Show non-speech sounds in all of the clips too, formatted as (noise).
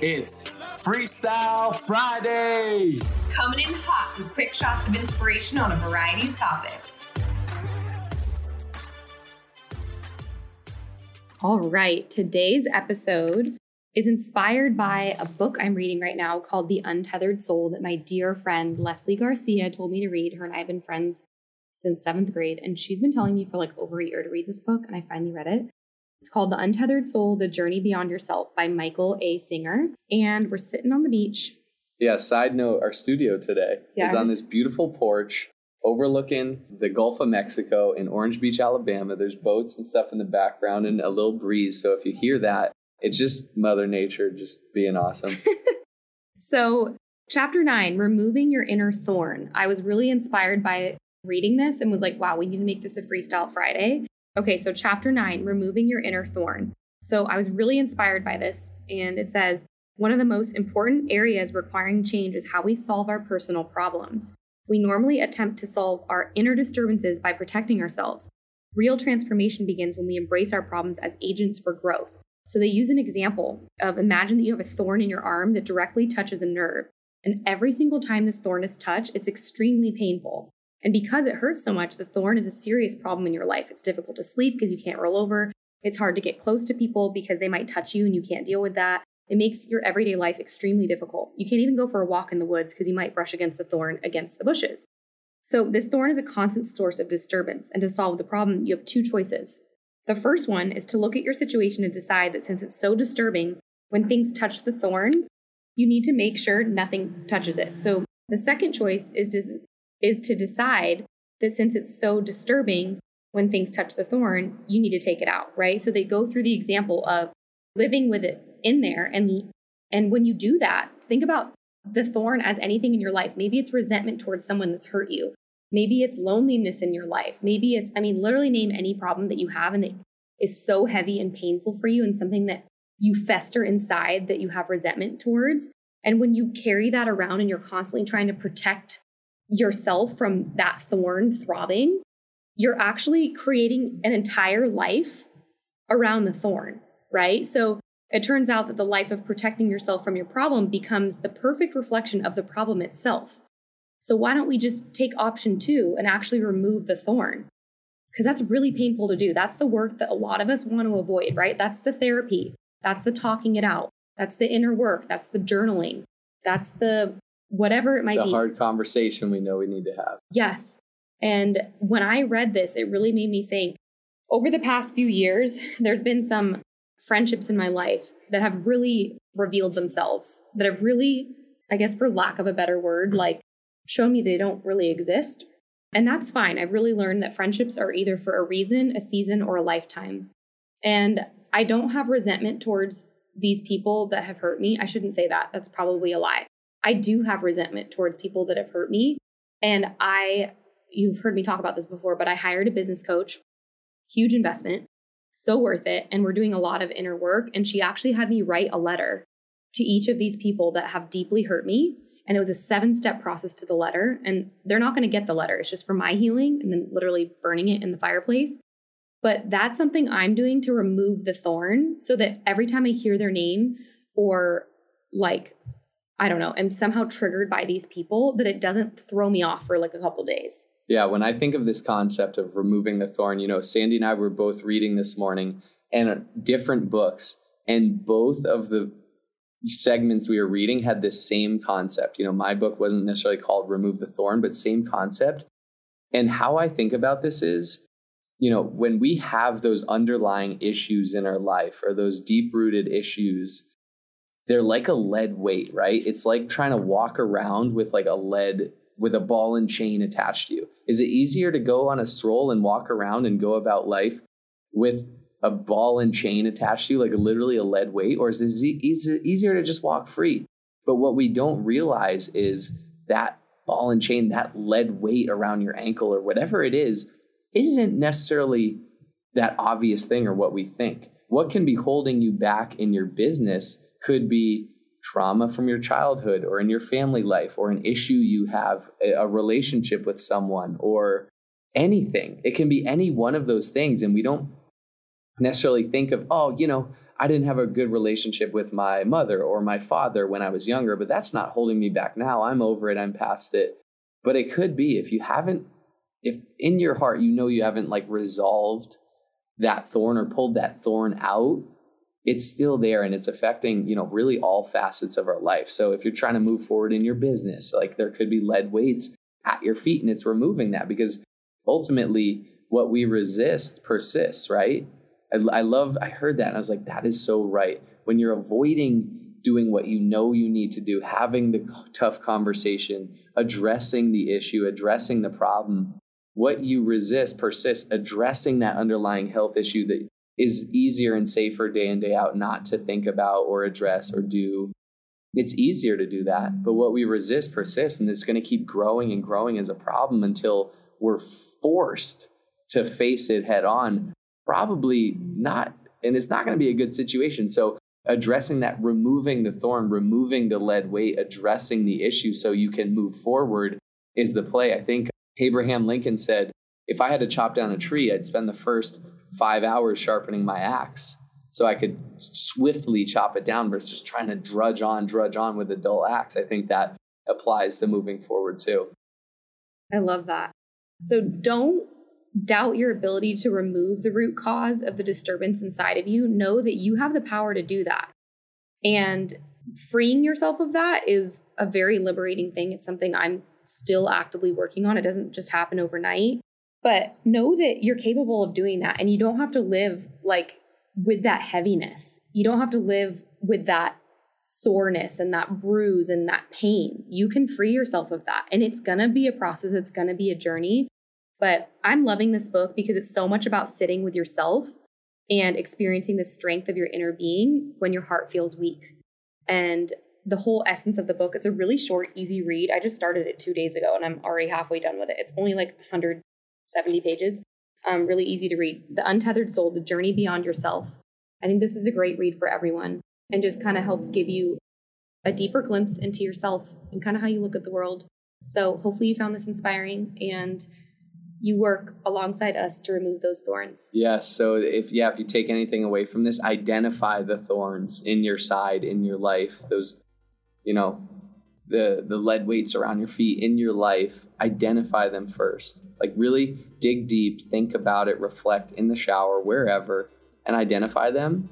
It's Freestyle Friday! Coming in hot with quick shots of inspiration on a variety of topics. All right, today's episode is inspired by a book I'm reading right now called The Untethered Soul that my dear friend Leslie Garcia told me to read. Her and I have been friends since seventh grade, and she's been telling me for like over a year to read this book, and I finally read it. It's called The Untethered Soul The Journey Beyond Yourself by Michael A. Singer. And we're sitting on the beach. Yeah, side note our studio today is on this beautiful porch overlooking the Gulf of Mexico in Orange Beach, Alabama. There's boats and stuff in the background and a little breeze. So if you hear that, it's just Mother Nature just being awesome. (laughs) So, chapter nine, removing your inner thorn. I was really inspired by reading this and was like, wow, we need to make this a freestyle Friday. Okay, so chapter nine, removing your inner thorn. So, I was really inspired by this, and it says, one of the most important areas requiring change is how we solve our personal problems. We normally attempt to solve our inner disturbances by protecting ourselves. Real transformation begins when we embrace our problems as agents for growth. So they use an example of imagine that you have a thorn in your arm that directly touches a nerve. And every single time this thorn is touched, it's extremely painful. And because it hurts so much, the thorn is a serious problem in your life. It's difficult to sleep because you can't roll over. It's hard to get close to people because they might touch you and you can't deal with that. It makes your everyday life extremely difficult. You can't even go for a walk in the woods because you might brush against the thorn against the bushes. So, this thorn is a constant source of disturbance. And to solve the problem, you have two choices. The first one is to look at your situation and decide that since it's so disturbing, when things touch the thorn, you need to make sure nothing touches it. So, the second choice is to, is to decide that since it's so disturbing, when things touch the thorn, you need to take it out, right? So, they go through the example of living with it in there and and when you do that think about the thorn as anything in your life. Maybe it's resentment towards someone that's hurt you. Maybe it's loneliness in your life. Maybe it's i mean literally name any problem that you have and that is so heavy and painful for you and something that you fester inside that you have resentment towards. And when you carry that around and you're constantly trying to protect yourself from that thorn throbbing you're actually creating an entire life around the thorn right so it turns out that the life of protecting yourself from your problem becomes the perfect reflection of the problem itself. So, why don't we just take option two and actually remove the thorn? Because that's really painful to do. That's the work that a lot of us want to avoid, right? That's the therapy. That's the talking it out. That's the inner work. That's the journaling. That's the whatever it might the be. The hard conversation we know we need to have. Yes. And when I read this, it really made me think over the past few years, there's been some friendships in my life that have really revealed themselves, that have really, I guess, for lack of a better word, like shown me they don't really exist. And that's fine. I've really learned that friendships are either for a reason, a season, or a lifetime. And I don't have resentment towards these people that have hurt me. I shouldn't say that. That's probably a lie. I do have resentment towards people that have hurt me. And I, you've heard me talk about this before, but I hired a business coach, huge investment so worth it. And we're doing a lot of inner work. And she actually had me write a letter to each of these people that have deeply hurt me. And it was a seven step process to the letter. And they're not going to get the letter. It's just for my healing and then literally burning it in the fireplace. But that's something I'm doing to remove the thorn so that every time I hear their name or like, I don't know, am somehow triggered by these people, that it doesn't throw me off for like a couple days. Yeah, when I think of this concept of removing the thorn, you know, Sandy and I were both reading this morning and uh, different books, and both of the segments we were reading had this same concept. You know, my book wasn't necessarily called Remove the Thorn, but same concept. And how I think about this is, you know, when we have those underlying issues in our life or those deep rooted issues, they're like a lead weight, right? It's like trying to walk around with like a lead with a ball and chain attached to you? Is it easier to go on a stroll and walk around and go about life with a ball and chain attached to you, like literally a lead weight, or is it, is it easier to just walk free? But what we don't realize is that ball and chain, that lead weight around your ankle or whatever it is, isn't necessarily that obvious thing or what we think. What can be holding you back in your business could be trauma from your childhood or in your family life or an issue you have, a relationship with someone or anything. It can be any one of those things. And we don't necessarily think of, oh, you know, I didn't have a good relationship with my mother or my father when I was younger, but that's not holding me back now. I'm over it, I'm past it. But it could be if you haven't, if in your heart you know you haven't like resolved that thorn or pulled that thorn out, it's still there and it's affecting, you know, really all facets of our life. So if you're trying to move forward in your business, like there could be lead weights at your feet and it's removing that because ultimately what we resist persists, right? I, I love, I heard that and I was like, that is so right. When you're avoiding doing what you know you need to do, having the tough conversation, addressing the issue, addressing the problem, what you resist persists, addressing that underlying health issue that is easier and safer day in, day out not to think about or address or do. It's easier to do that. But what we resist persists and it's going to keep growing and growing as a problem until we're forced to face it head on. Probably not, and it's not going to be a good situation. So, addressing that, removing the thorn, removing the lead weight, addressing the issue so you can move forward is the play. I think Abraham Lincoln said, if I had to chop down a tree, I'd spend the first five hours sharpening my axe so I could swiftly chop it down versus just trying to drudge on, drudge on with a dull axe. I think that applies to moving forward too. I love that. So don't doubt your ability to remove the root cause of the disturbance inside of you. Know that you have the power to do that. And freeing yourself of that is a very liberating thing. It's something I'm still actively working on. It doesn't just happen overnight. But know that you're capable of doing that and you don't have to live like with that heaviness. You don't have to live with that soreness and that bruise and that pain. You can free yourself of that. And it's going to be a process, it's going to be a journey. But I'm loving this book because it's so much about sitting with yourself and experiencing the strength of your inner being when your heart feels weak. And the whole essence of the book, it's a really short, easy read. I just started it two days ago and I'm already halfway done with it. It's only like 100 70 pages. Um, really easy to read. The Untethered Soul, The Journey Beyond Yourself. I think this is a great read for everyone and just kind of helps give you a deeper glimpse into yourself and kind of how you look at the world. So hopefully you found this inspiring and you work alongside us to remove those thorns. Yes. So if yeah, if you take anything away from this, identify the thorns in your side, in your life, those, you know, the the lead weights around your feet in your life, identify them first. Like really dig deep, think about it, reflect in the shower, wherever, and identify them.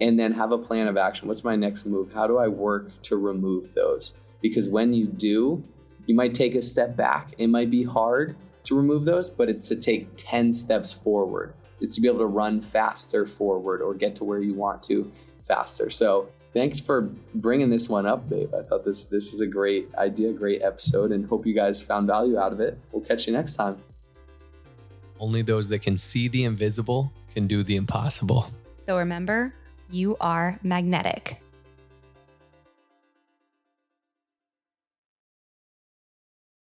And then have a plan of action. What's my next move? How do I work to remove those? Because when you do, you might take a step back. It might be hard to remove those, but it's to take 10 steps forward. It's to be able to run faster forward or get to where you want to faster. So thanks for bringing this one up, babe. I thought this this is a great idea, great episode, and hope you guys found value out of it. We'll catch you next time. Only those that can see the invisible can do the impossible. So remember, you are magnetic.